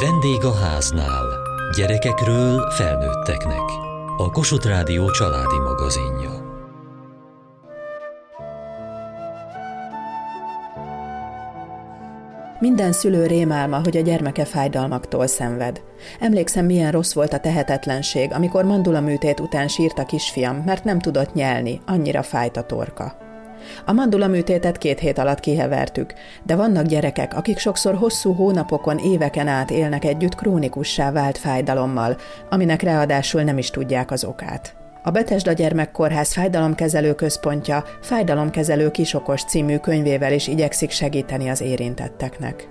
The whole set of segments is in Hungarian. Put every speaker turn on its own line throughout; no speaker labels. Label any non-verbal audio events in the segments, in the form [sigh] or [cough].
Vendég a háznál. Gyerekekről felnőtteknek. A Kossuth Rádió családi magazinja.
Minden szülő rémálma, hogy a gyermeke fájdalmaktól szenved. Emlékszem, milyen rossz volt a tehetetlenség, amikor mandula műtét után sírt a kisfiam, mert nem tudott nyelni, annyira fájt a torka. A mandula műtétet két hét alatt kihevertük, de vannak gyerekek, akik sokszor hosszú hónapokon, éveken át élnek együtt krónikussá vált fájdalommal, aminek ráadásul nem is tudják az okát. A Betesda Gyermekkórház Fájdalomkezelő Központja Fájdalomkezelő Kisokos című könyvével is igyekszik segíteni az érintetteknek.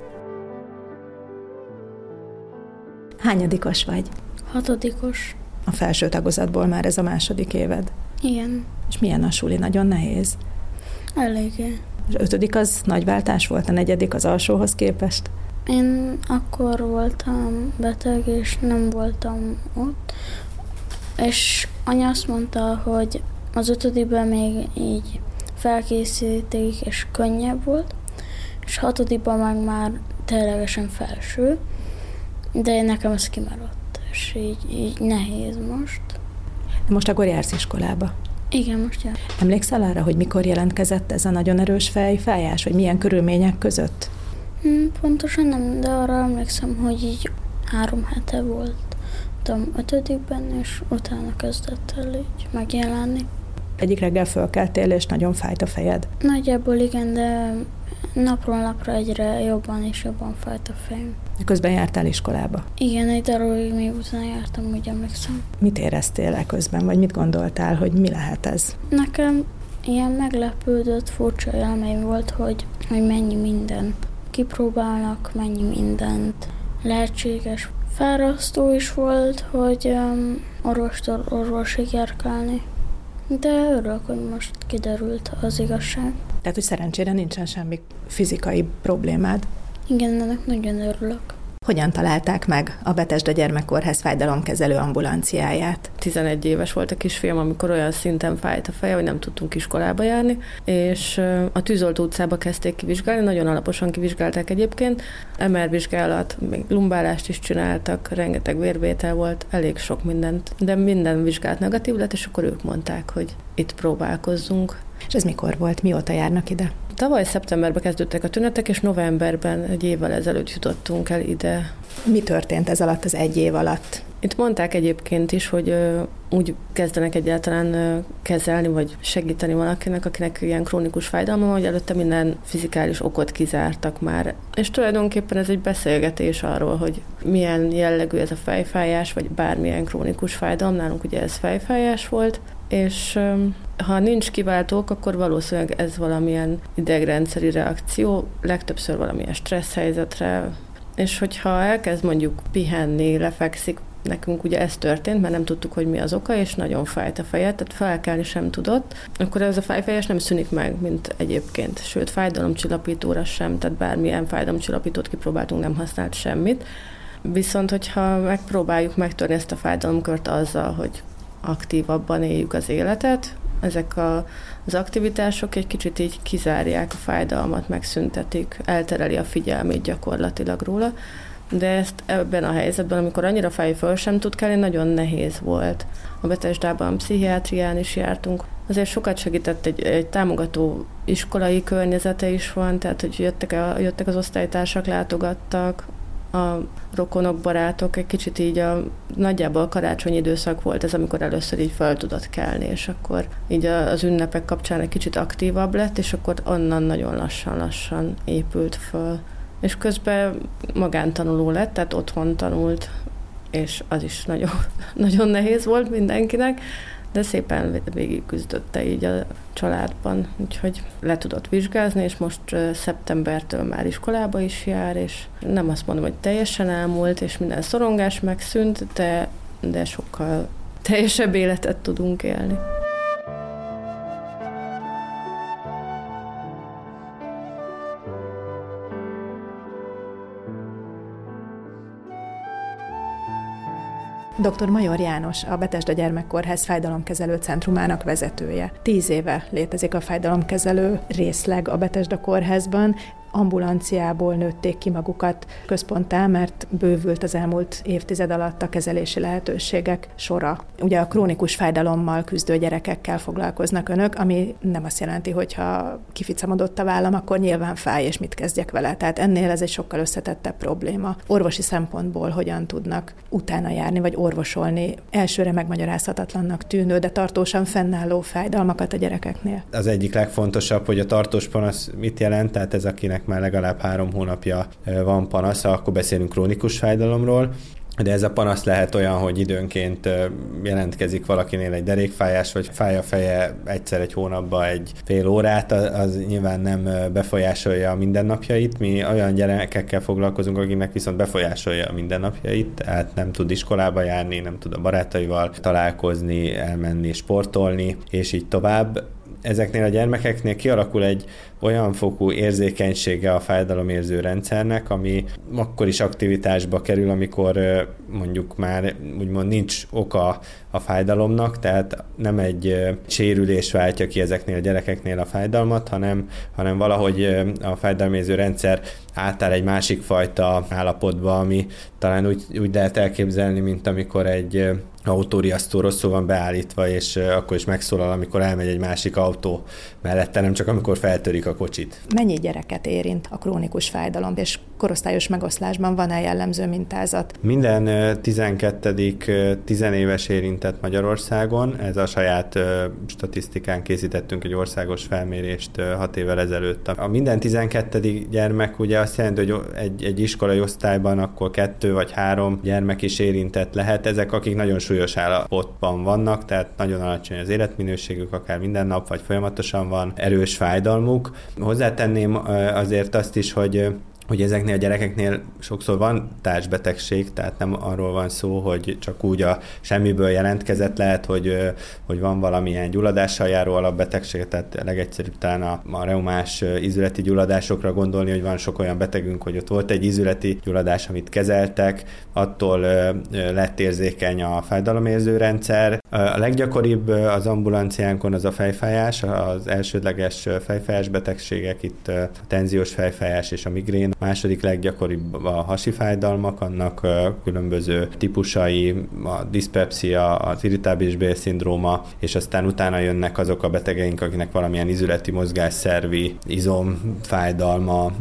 Hányadikos vagy?
Hatodikos.
A felső tagozatból már ez a második éved.
Igen,
És milyen a suli? Nagyon nehéz.
Eléggé.
Az ötödik az nagy váltás volt, a negyedik az alsóhoz képest.
Én akkor voltam beteg, és nem voltam ott, és anya azt mondta, hogy az ötödikben még így felkészíték, és könnyebb volt, és hatodikban meg már ténylegesen felső, de nekem ez kimaradt, és így, így nehéz most.
Most akkor jársz iskolába.
Igen, most jár.
Emlékszel arra, hogy mikor jelentkezett ez a nagyon erős fejfájás, vagy milyen körülmények között?
Hm, Pontosan nem, de arra emlékszem, hogy így három hete volt. Voltam ötödikben, és utána kezdett el így megjelenni.
Egyik reggel fölkeltél, és nagyon fájt a fejed.
Nagyjából igen, de napról napra egyre jobban és jobban fájt a fejem.
Közben jártál iskolába.
Igen, egy darabig még utána jártam, úgy emlékszem.
Mit éreztél e közben, vagy mit gondoltál, hogy mi lehet ez?
Nekem ilyen meglepődött, furcsa élmény volt, hogy, hogy mennyi minden kipróbálnak, mennyi mindent lehetséges. Fárasztó is volt, hogy um, orvostól orvosig járkálni. De örülök, hogy most kiderült az igazság.
Tehát, hogy szerencsére nincsen semmi fizikai problémád.
Igen, ennek nagyon örülök.
Hogyan találták meg a Betesda Gyermekkórház fájdalomkezelő ambulanciáját?
11 éves volt a kisfiam, amikor olyan szinten fájt a feje, hogy nem tudtunk iskolába járni, és a tűzoltó utcába kezdték kivizsgálni, nagyon alaposan kivizsgálták egyébként, MR vizsgálat, még lumbálást is csináltak, rengeteg vérvétel volt, elég sok mindent, de minden vizsgálat negatív lett, és akkor ők mondták, hogy itt próbálkozzunk.
És ez mikor volt? Mióta járnak ide?
Tavaly szeptemberben kezdődtek a tünetek, és novemberben, egy évvel ezelőtt jutottunk el ide.
Mi történt ez alatt az egy év alatt?
Itt mondták egyébként is, hogy úgy kezdenek egyáltalán kezelni, vagy segíteni valakinek, akinek ilyen krónikus fájdalma, van, hogy előtte minden fizikális okot kizártak már. És tulajdonképpen ez egy beszélgetés arról, hogy milyen jellegű ez a fejfájás, vagy bármilyen krónikus fájdalom, nálunk ugye ez fejfájás volt, és ha nincs kiváltók, akkor valószínűleg ez valamilyen idegrendszeri reakció, legtöbbször valamilyen stressz helyzetre, és hogyha elkezd mondjuk pihenni, lefekszik, nekünk ugye ez történt, mert nem tudtuk, hogy mi az oka, és nagyon fájt a feje, tehát felkelni sem tudott, akkor ez a fájfejes nem szűnik meg, mint egyébként. Sőt, fájdalomcsillapítóra sem, tehát bármilyen fájdalomcsillapítót kipróbáltunk, nem használt semmit. Viszont, hogyha megpróbáljuk megtörni ezt a fájdalomkört azzal, hogy aktívabban éljük az életet, ezek a, az aktivitások egy kicsit így kizárják a fájdalmat, megszüntetik, eltereli a figyelmét gyakorlatilag róla, de ezt ebben a helyzetben, amikor annyira fáj, föl sem tud kelni, nagyon nehéz volt. A Betesdában pszichiátrián is jártunk. Azért sokat segített egy, egy támogató iskolai környezete is van, tehát hogy jöttek, a, jöttek az osztálytársak, látogattak, a rokonok, barátok, egy kicsit így a nagyjából a karácsonyi időszak volt ez, amikor először így fel tudott kelni, és akkor így az ünnepek kapcsán egy kicsit aktívabb lett, és akkor onnan nagyon lassan-lassan épült föl. És közben magántanuló lett, tehát otthon tanult, és az is nagyon, [laughs] nagyon nehéz volt mindenkinek, de szépen végig küzdötte így a családban, úgyhogy le tudott vizsgázni, és most szeptembertől már iskolába is jár, és nem azt mondom, hogy teljesen elmúlt, és minden szorongás megszűnt, de, de sokkal teljesebb életet tudunk élni.
Dr. Major János, a Betesda Gyermekkórház fájdalomkezelő centrumának vezetője. Tíz éve létezik a fájdalomkezelő részleg a Betesda kórházban. Ambulanciából nőtték ki magukat központtá, mert bővült az elmúlt évtized alatt a kezelési lehetőségek sora. Ugye a krónikus fájdalommal küzdő gyerekekkel foglalkoznak önök, ami nem azt jelenti, hogy ha kificamodott a vállam, akkor nyilván fáj, és mit kezdjek vele. Tehát ennél ez egy sokkal összetettebb probléma. Orvosi szempontból hogyan tudnak utána járni, vagy orvosolni elsőre megmagyarázhatatlannak tűnő, de tartósan fennálló fájdalmakat a gyerekeknél.
Az egyik legfontosabb, hogy a tartós panasz mit jelent, tehát ez akinek már legalább három hónapja van panasza, akkor beszélünk krónikus fájdalomról, de ez a panasz lehet olyan, hogy időnként jelentkezik valakinél egy derékfájás, vagy fáj a feje egyszer egy hónapban egy fél órát, az nyilván nem befolyásolja a mindennapjait. Mi olyan gyerekekkel foglalkozunk, akiknek viszont befolyásolja a mindennapjait, tehát nem tud iskolába járni, nem tud a barátaival találkozni, elmenni, sportolni, és így tovább ezeknél a gyermekeknél kialakul egy olyan fokú érzékenysége a fájdalomérző rendszernek, ami akkor is aktivitásba kerül, amikor mondjuk már úgymond nincs oka a fájdalomnak, tehát nem egy sérülés váltja ki ezeknél a gyerekeknél a fájdalmat, hanem, hanem valahogy a fájdalomérző rendszer átáll egy másik fajta állapotba, ami talán úgy, úgy lehet elképzelni, mint amikor egy autóriasztó rosszul van beállítva, és akkor is megszólal, amikor elmegy egy másik autó mellette, nem csak amikor feltörik a kocsit.
Mennyi gyereket érint a krónikus fájdalom, és korosztályos megoszlásban van-e jellemző mintázat?
Minden 12. tizenéves érintett Magyarországon, ez a saját statisztikán készítettünk egy országos felmérést 6 évvel ezelőtt. A minden 12. gyermek ugye azt jelenti, hogy egy, egy iskolai osztályban akkor kettő vagy három gyermek is érintett lehet. Ezek, akik nagyon súlyos állapotban vannak, tehát nagyon alacsony az életminőségük, akár minden nap, vagy folyamatosan van erős fájdalmuk. Hozzátenném azért azt is, hogy hogy ezeknél a gyerekeknél sokszor van társbetegség, tehát nem arról van szó, hogy csak úgy a semmiből jelentkezett, lehet, hogy, hogy van valamilyen gyulladással járó alapbetegség, tehát legegyszerűbb talán a, a reumás ízületi gyulladásokra gondolni, hogy van sok olyan betegünk, hogy ott volt egy ízületi gyulladás, amit kezeltek, attól lett érzékeny a fájdalomérző rendszer. A leggyakoribb az ambulanciánkon az a fejfájás, az elsődleges fejfájás betegségek, itt a tenziós fejfájás és a migrén második leggyakoribb a hasi fájdalmak, annak különböző típusai, a diszpepsia, az irritábilis bélszindróma, és aztán utána jönnek azok a betegeink, akinek valamilyen izületi mozgásszervi izomfájdalma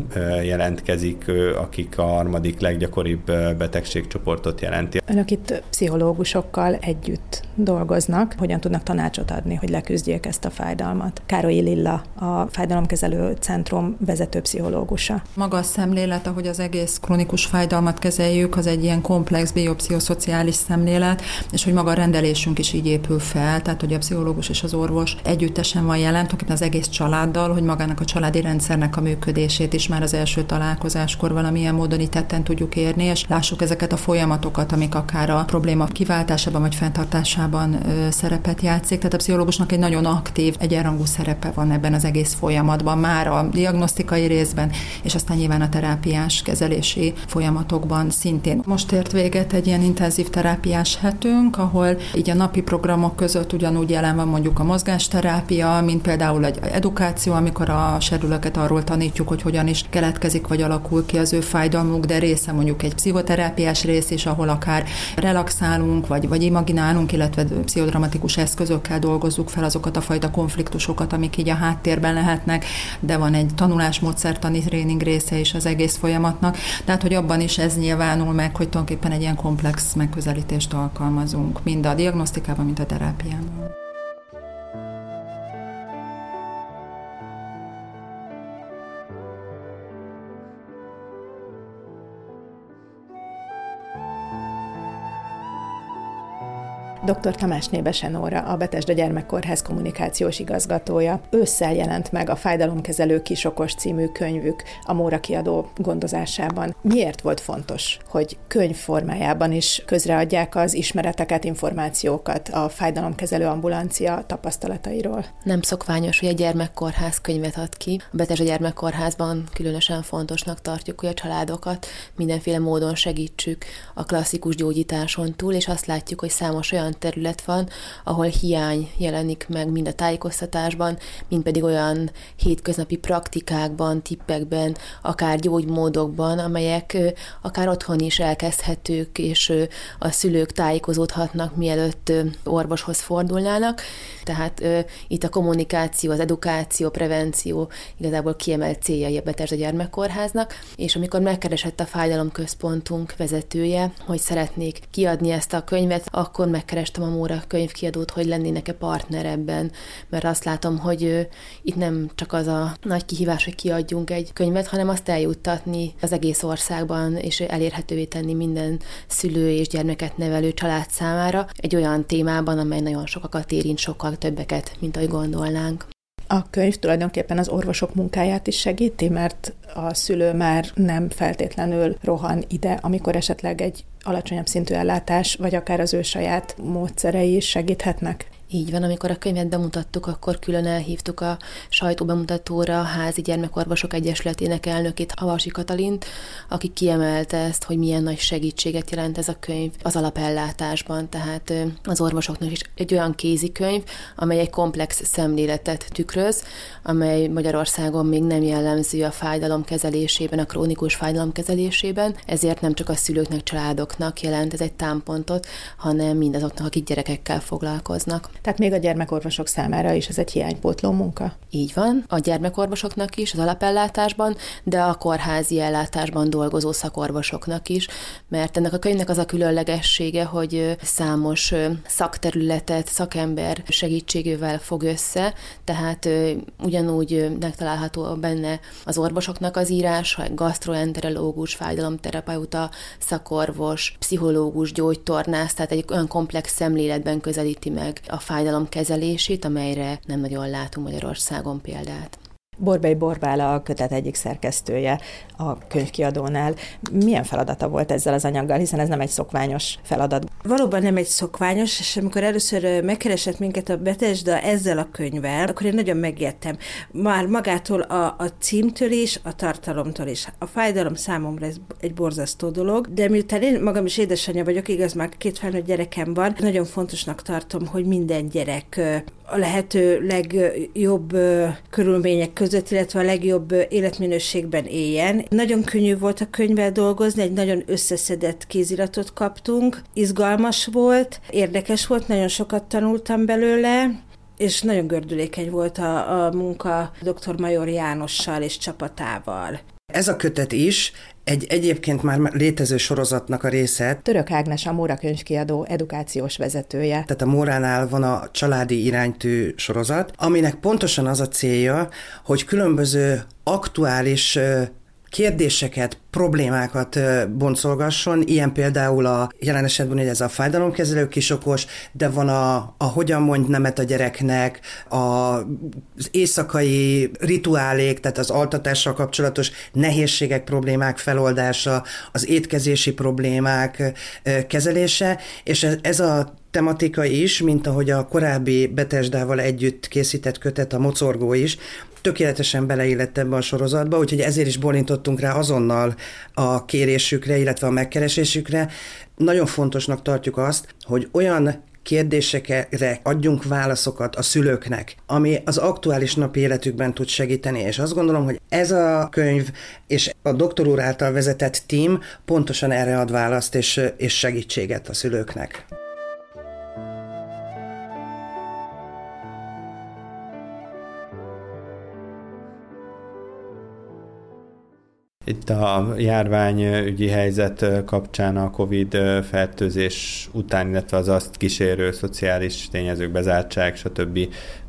jelentkezik, akik a harmadik leggyakoribb betegségcsoportot jelenti.
Önök itt pszichológusokkal együtt dolgoznak, hogyan tudnak tanácsot adni, hogy leküzdjék ezt a fájdalmat. Károly Lilla, a Fájdalomkezelő Centrum vezető pszichológusa.
Maga a szemlélet, ahogy az egész kronikus fájdalmat kezeljük, az egy ilyen komplex biopszichoszociális szemlélet, és hogy maga a rendelésünk is így épül fel, tehát hogy a pszichológus és az orvos együttesen van jelen, az egész családdal, hogy magának a családi rendszernek a működését is már az első találkozáskor valamilyen módon itt tudjuk érni, és lássuk ezeket a folyamatokat, amik akár a probléma kiváltásában vagy fenntartásában ö, szerepet játszik. Tehát a pszichológusnak egy nagyon aktív, egyenrangú szerepe van ebben az egész folyamatban, már a diagnosztikai részben, és aztán nyilván a terápiás kezelési folyamatokban szintén. Most ért véget egy ilyen intenzív terápiás hetünk, ahol így a napi programok között ugyanúgy jelen van mondjuk a mozgásterápia, mint például egy edukáció, amikor a serülőket arról tanítjuk, hogy hogyan is keletkezik vagy alakul ki az ő fájdalmuk, de része mondjuk egy pszichoterápiás rész is, ahol akár relaxálunk, vagy, vagy imaginálunk, illetve pszichodramatikus eszközökkel dolgozzuk fel azokat a fajta konfliktusokat, amik így a háttérben lehetnek, de van egy tanulásmódszertani tréning része is az egész folyamatnak. Tehát, hogy abban is ez nyilvánul meg, hogy tulajdonképpen egy ilyen komplex megközelítést alkalmazunk, mind a diagnosztikában, mind a terápiában.
Dr. Tamás Nébese Nóra, a Betesda Gyermekkórház kommunikációs igazgatója. Ősszel jelent meg a Fájdalomkezelő Kisokos című könyvük a Móra kiadó gondozásában. Miért volt fontos, hogy könyv formájában is közreadják az ismereteket, információkat a fájdalomkezelő ambulancia tapasztalatairól?
Nem szokványos, hogy a gyermekkórház könyvet ad ki. A Betesda Gyermekkórházban különösen fontosnak tartjuk, hogy a családokat mindenféle módon segítsük a klasszikus gyógyításon túl, és azt látjuk, hogy számos olyan olyan terület van, ahol hiány jelenik meg mind a tájékoztatásban, mind pedig olyan hétköznapi praktikákban, tippekben, akár gyógymódokban, amelyek akár otthon is elkezdhetők, és a szülők tájékozódhatnak, mielőtt orvoshoz fordulnának. Tehát itt a kommunikáció, az edukáció, prevenció igazából kiemelt céljai a Betesda Gyermekkórháznak, és amikor megkeresett a fájdalomközpontunk vezetője, hogy szeretnék kiadni ezt a könyvet, akkor megkerestem a Móra könyvkiadót, hogy lennének-e partner ebben, mert azt látom, hogy itt nem csak az a nagy kihívás, hogy kiadjunk egy könyvet, hanem azt eljuttatni az egész országban, és elérhetővé tenni minden szülő és gyermeket nevelő család számára egy olyan témában, amely nagyon sokakat érint, sokkal többeket, mint ahogy gondolnánk.
A könyv tulajdonképpen az orvosok munkáját is segíti, mert a szülő már nem feltétlenül rohan ide, amikor esetleg egy alacsonyabb szintű ellátás, vagy akár az ő saját módszerei is segíthetnek.
Így van, amikor a könyvet bemutattuk, akkor külön elhívtuk a sajtóbemutatóra a Házi Gyermekorvosok Egyesületének elnökét, Havasi Katalint, aki kiemelte ezt, hogy milyen nagy segítséget jelent ez a könyv az alapellátásban, tehát az orvosoknak is egy olyan kézikönyv, amely egy komplex szemléletet tükröz, amely Magyarországon még nem jellemző a fájdalom kezelésében, a krónikus fájdalom kezelésében, ezért nem csak a szülőknek, családoknak jelent ez egy támpontot, hanem mindazoknak, akik gyerekekkel foglalkoznak.
Tehát még a gyermekorvosok számára is ez egy hiánypótló munka.
Így van, a gyermekorvosoknak is, az alapellátásban, de a kórházi ellátásban dolgozó szakorvosoknak is, mert ennek a könyvnek az a különlegessége, hogy számos szakterületet, szakember segítségével fog össze, tehát ugyanúgy megtalálható benne az orvosoknak az írás, gastroenterológus, fájdalomterapeuta, szakorvos, pszichológus, gyógytornász, tehát egy olyan komplex szemléletben közelíti meg a fájdalom kezelését, amelyre nem nagyon látunk Magyarországon példát.
Borbei Borbála a kötet egyik szerkesztője a könyvkiadónál. Milyen feladata volt ezzel az anyaggal, hiszen ez nem egy szokványos feladat?
Valóban nem egy szokványos, és amikor először megkeresett minket a Betesda ezzel a könyvvel, akkor én nagyon megijedtem. Már magától a, a címtől is, a tartalomtól is. A fájdalom számomra ez egy borzasztó dolog, de miután én magam is édesanyja vagyok, igaz, már két felnőtt gyerekem van, nagyon fontosnak tartom, hogy minden gyerek a lehető legjobb körülmények között, illetve a legjobb életminőségben éljen. Nagyon könnyű volt a könyvvel dolgozni, egy nagyon összeszedett kéziratot kaptunk, izgalmas volt, érdekes volt, nagyon sokat tanultam belőle, és nagyon gördülékeny volt a, a munka dr. Major Jánossal és csapatával.
Ez a kötet is egy egyébként már létező sorozatnak a része.
Török Ágnes a Móra könyvkiadó edukációs vezetője.
Tehát a Móránál van a családi iránytű sorozat, aminek pontosan az a célja, hogy különböző aktuális kérdéseket, problémákat boncolgasson, ilyen például a jelen esetben hogy ez a fájdalomkezelő kisokos, de van a, a hogyan mondj nemet a gyereknek, a, az éjszakai rituálék, tehát az altatással kapcsolatos nehézségek, problémák feloldása, az étkezési problémák kezelése, és ez, ez a tematika is, mint ahogy a korábbi Betesdával együtt készített kötet, a Mocorgó is, tökéletesen beleillett ebbe a sorozatba, úgyhogy ezért is bolintottunk rá azonnal a kérésükre, illetve a megkeresésükre. Nagyon fontosnak tartjuk azt, hogy olyan kérdésekre adjunk válaszokat a szülőknek, ami az aktuális napi életükben tud segíteni, és azt gondolom, hogy ez a könyv és a doktor úr által vezetett team pontosan erre ad választ és, és segítséget a szülőknek.
Itt a járványügyi helyzet kapcsán a COVID fertőzés után, illetve az azt kísérő szociális tényezők, bezártság, stb.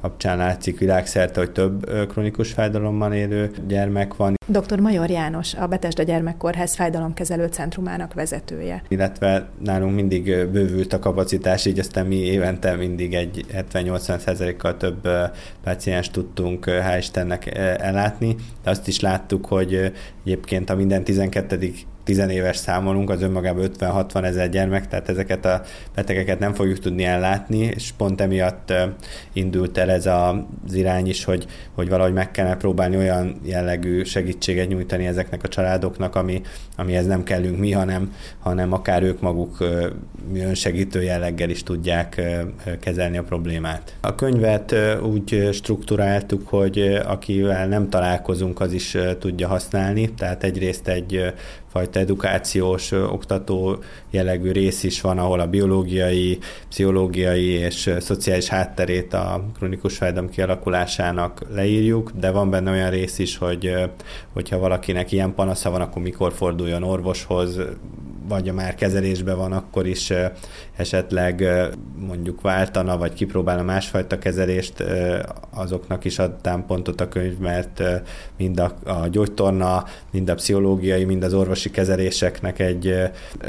kapcsán látszik világszerte, hogy több kronikus fájdalommal élő gyermek van.
Dr. Major János, a Betesda Gyermekkórház fájdalomkezelő centrumának vezetője.
Illetve nálunk mindig bővült a kapacitás, így aztán mi évente mindig egy 70-80 kal több páciens tudtunk, hál' Istennek ellátni, de azt is láttuk, hogy egyébként a minden 12 tizenéves számolunk, az önmagában 50-60 ezer gyermek, tehát ezeket a betegeket nem fogjuk tudni ellátni, és pont emiatt indult el ez az irány is, hogy, hogy valahogy meg kellene próbálni olyan jellegű segítséget nyújtani ezeknek a családoknak, ami, amihez nem kellünk mi, hanem, hanem akár ők maguk önsegítő jelleggel is tudják kezelni a problémát. A könyvet úgy strukturáltuk, hogy akivel nem találkozunk, az is tudja használni, tehát egyrészt egy fajta edukációs, oktató jellegű rész is van, ahol a biológiai, pszichológiai és szociális hátterét a kronikus fájdalom kialakulásának leírjuk, de van benne olyan rész is, hogy hogyha valakinek ilyen panasza van, akkor mikor forduljon orvoshoz, vagy a már kezelésben van, akkor is esetleg mondjuk váltana, vagy kipróbálna másfajta kezelést, azoknak is ad támpontot a könyv, mert mind a, a gyógytorna, mind a pszichológiai, mind az orvosi kezeléseknek egy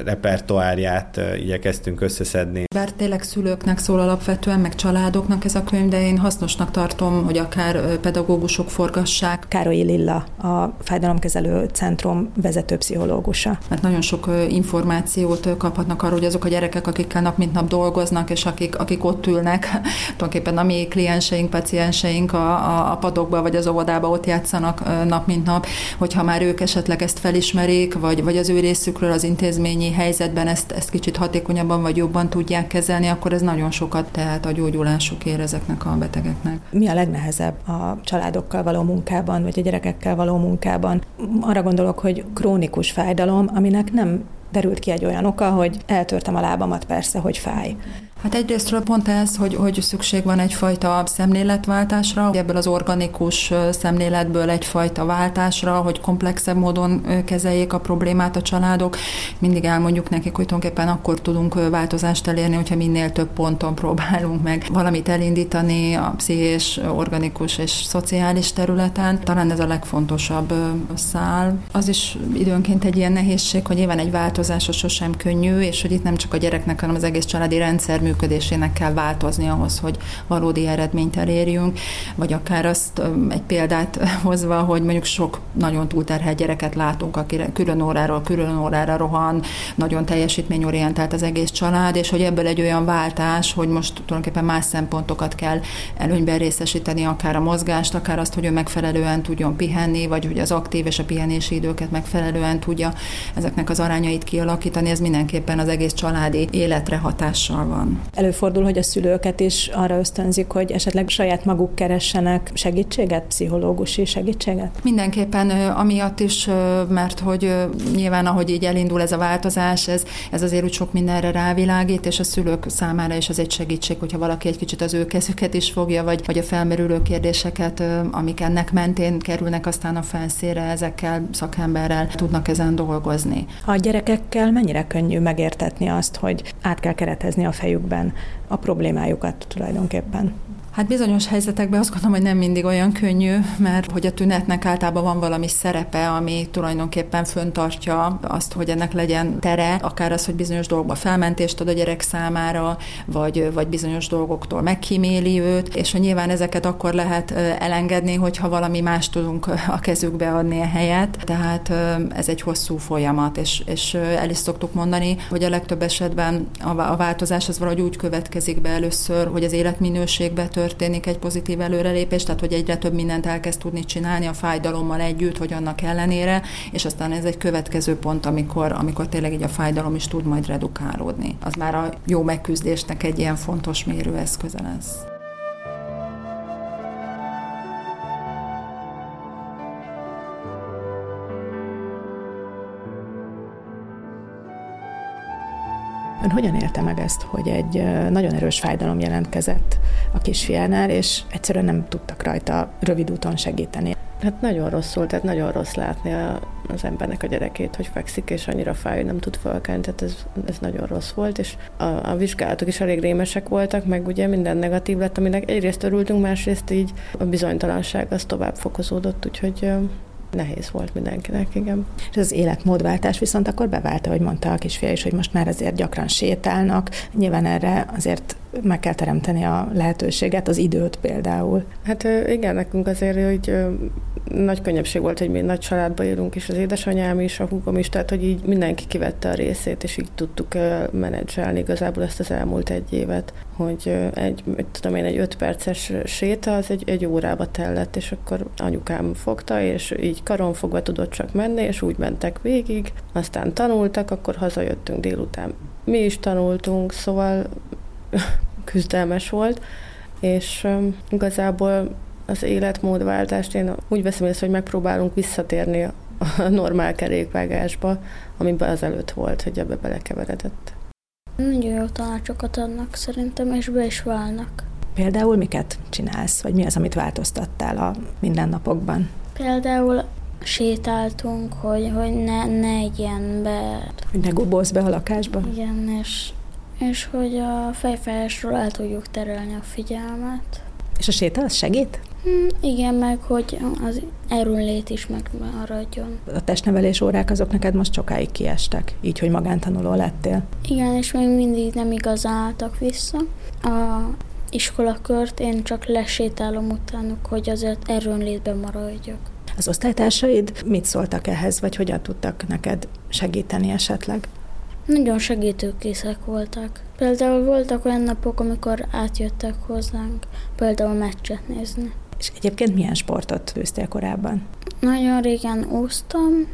repertoárját igyekeztünk összeszedni.
Bár tényleg szülőknek szól alapvetően, meg családoknak ez a könyv, de én hasznosnak tartom, hogy akár pedagógusok forgassák.
Károly Lilla, a Fájdalomkezelő Centrum vezető pszichológusa.
Mert nagyon sok információt kaphatnak arról, hogy azok a gyerekek, akikkel nap mint nap dolgoznak, és akik, akik ott ülnek, [laughs] tulajdonképpen a mi klienseink, pacienseink a, a, a padokba vagy az óvodába ott játszanak nap mint nap, hogyha már ők esetleg ezt felismerik, vagy, vagy az ő részükről az intézményi helyzetben ezt, ezt kicsit hatékonyabban vagy jobban tudják kezelni, akkor ez nagyon sokat tehet a gyógyulásukért ezeknek a betegeknek.
Mi a legnehezebb a családokkal való munkában, vagy a gyerekekkel való munkában? Arra gondolok, hogy krónikus fájdalom, aminek nem derült ki egy olyan oka, hogy eltörtem a lábamat, persze, hogy fáj.
Hát egyrésztről pont ez, hogy, hogy szükség van egyfajta szemléletváltásra, ebből az organikus szemléletből egyfajta váltásra, hogy komplexebb módon kezeljék a problémát a családok. Mindig elmondjuk nekik, hogy tulajdonképpen akkor tudunk változást elérni, hogyha minél több ponton próbálunk meg valamit elindítani a pszichés, organikus és szociális területen. Talán ez a legfontosabb szál. Az is időnként egy ilyen nehézség, hogy nyilván egy változás sosem könnyű, és hogy itt nem csak a gyereknek, hanem az egész családi rendszer működésének kell változni ahhoz, hogy valódi eredményt elérjünk, vagy akár azt egy példát [laughs] hozva, hogy mondjuk sok nagyon túlterhelt gyereket látunk, aki külön óráról külön órára rohan, nagyon teljesítményorientált az egész család, és hogy ebből egy olyan váltás, hogy most tulajdonképpen más szempontokat kell előnyben részesíteni, akár a mozgást, akár azt, hogy ő megfelelően tudjon pihenni, vagy hogy az aktív és a pihenési időket megfelelően tudja ezeknek az arányait kialakítani, ez mindenképpen az egész családi életre hatással van.
Előfordul, hogy a szülőket is arra ösztönzik, hogy esetleg saját maguk keressenek segítséget, pszichológusi segítséget?
Mindenképpen amiatt is, mert hogy nyilván ahogy így elindul ez a változás, ez, ez azért úgy sok mindenre rávilágít, és a szülők számára is az egy segítség, hogyha valaki egy kicsit az ő kezüket is fogja, vagy, vagy a felmerülő kérdéseket, amik ennek mentén kerülnek aztán a felszére, ezekkel szakemberrel tudnak ezen dolgozni.
A gyerekekkel mennyire könnyű megértetni azt, hogy át kell keretezni a fejük fejükben a problémájukat tulajdonképpen.
Hát bizonyos helyzetekben azt gondolom, hogy nem mindig olyan könnyű, mert hogy a tünetnek általában van valami szerepe, ami tulajdonképpen föntartja azt, hogy ennek legyen tere, akár az, hogy bizonyos dolgokba felmentést ad a gyerek számára, vagy, vagy bizonyos dolgoktól megkíméli őt, és hogy nyilván ezeket akkor lehet elengedni, hogyha valami más tudunk a kezükbe adni a helyet. Tehát ez egy hosszú folyamat, és, és el is szoktuk mondani, hogy a legtöbb esetben a változás az valahogy úgy következik be először, hogy az életminőségbe tör történik egy pozitív előrelépés, tehát hogy egyre több mindent elkezd tudni csinálni a fájdalommal együtt, hogy annak ellenére, és aztán ez egy következő pont, amikor, amikor tényleg így a fájdalom is tud majd redukálódni. Az már a jó megküzdésnek egy ilyen fontos mérőeszköze lesz.
Ön hogyan élte meg ezt, hogy egy nagyon erős fájdalom jelentkezett a kisfiánál, és egyszerűen nem tudtak rajta rövid úton segíteni?
Hát nagyon rossz volt, tehát nagyon rossz látni a, az embernek a gyerekét, hogy fekszik, és annyira fáj, hogy nem tud fölkelni, tehát ez, ez nagyon rossz volt, és a, a vizsgálatok is elég rémesek voltak, meg ugye minden negatív lett, aminek egyrészt örültünk, másrészt így a bizonytalanság az tovább fokozódott, úgyhogy nehéz volt mindenkinek, igen.
És az életmódváltás viszont akkor beválta, hogy mondta a kisfia is, hogy most már azért gyakran sétálnak. Nyilván erre azért meg kell teremteni a lehetőséget, az időt például.
Hát igen, nekünk azért, hogy nagy könnyebbség volt, hogy mi nagy családba élünk, és az édesanyám is, a húgom is, tehát hogy így mindenki kivette a részét, és így tudtuk menedzselni igazából ezt az elmúlt egy évet, hogy egy, tudom én, egy öt perces séta, az egy, egy órába tellett, és akkor anyukám fogta, és így karon fogva tudott csak menni, és úgy mentek végig, aztán tanultak, akkor hazajöttünk délután. Mi is tanultunk, szóval [laughs] küzdelmes volt, és igazából az életmódváltást én úgy veszem észre, hogy megpróbálunk visszatérni a normál kerékvágásba, amiben az előtt volt, hogy ebbe belekeveredett.
Nagyon jó tanácsokat adnak szerintem, és be is válnak.
Például miket csinálsz, vagy mi az, amit változtattál a mindennapokban?
Például sétáltunk, hogy, hogy ne, ne egyen be.
Hogy ne gubózz be a lakásba?
Igen, és, és hogy a fejfájásról el tudjuk terelni a figyelmet.
És a séta az segít?
Hmm, igen, meg hogy az erőnlét is megmaradjon.
A testnevelés órák azok neked most sokáig kiestek, így, hogy magántanuló lettél.
Igen, és még mindig nem igazán álltak vissza. A iskolakört én csak lesétálom utánuk, hogy azért erőnlétben maradjak.
Az osztálytársaid mit szóltak ehhez, vagy hogyan tudtak neked segíteni esetleg?
Nagyon segítőkészek voltak. Például voltak olyan napok, amikor átjöttek hozzánk, például meccset nézni.
És egyébként milyen sportot űztél korábban?
Nagyon régen úsztam,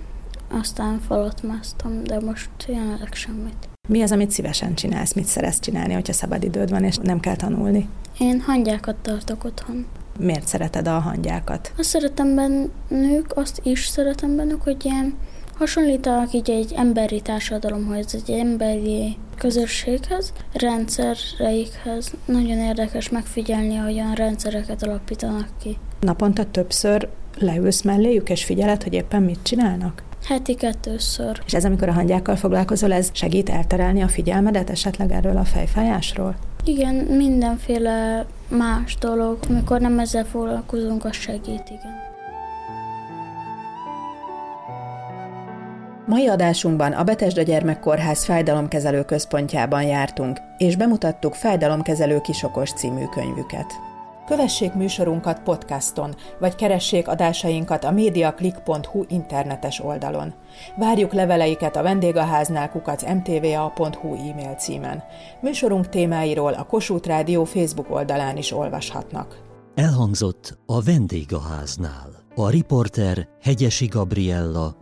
aztán falat másztam, de most jelenleg semmit.
Mi az, amit szívesen csinálsz, mit szeretsz csinálni, hogyha szabad időd van, és nem kell tanulni?
Én hangyákat tartok otthon.
Miért szereted a hangyákat?
Azt szeretem bennük, azt is szeretem bennük, hogy ilyen hasonlítanak így egy emberi társadalomhoz, egy emberi közösséghez, rendszereikhez. Nagyon érdekes megfigyelni, hogyan rendszereket alapítanak ki.
Naponta többször leülsz melléjük, és figyeled, hogy éppen mit csinálnak?
Heti kettőször.
És ez, amikor a hangyákkal foglalkozol, ez segít elterelni a figyelmedet esetleg erről a fejfájásról?
Igen, mindenféle más dolog, amikor nem ezzel foglalkozunk, az segít, igen.
Mai adásunkban a Betesda Gyermekkórház fájdalomkezelő központjában jártunk, és bemutattuk Fájdalomkezelő Kisokos című könyvüket. Kövessék műsorunkat podcaston, vagy keressék adásainkat a mediaclick.hu internetes oldalon. Várjuk leveleiket a vendégháznál kukac mtva.hu e-mail címen. Műsorunk témáiról a Kossuth Rádió Facebook oldalán is olvashatnak.
Elhangzott a vendégháznál. A riporter Hegyesi Gabriella,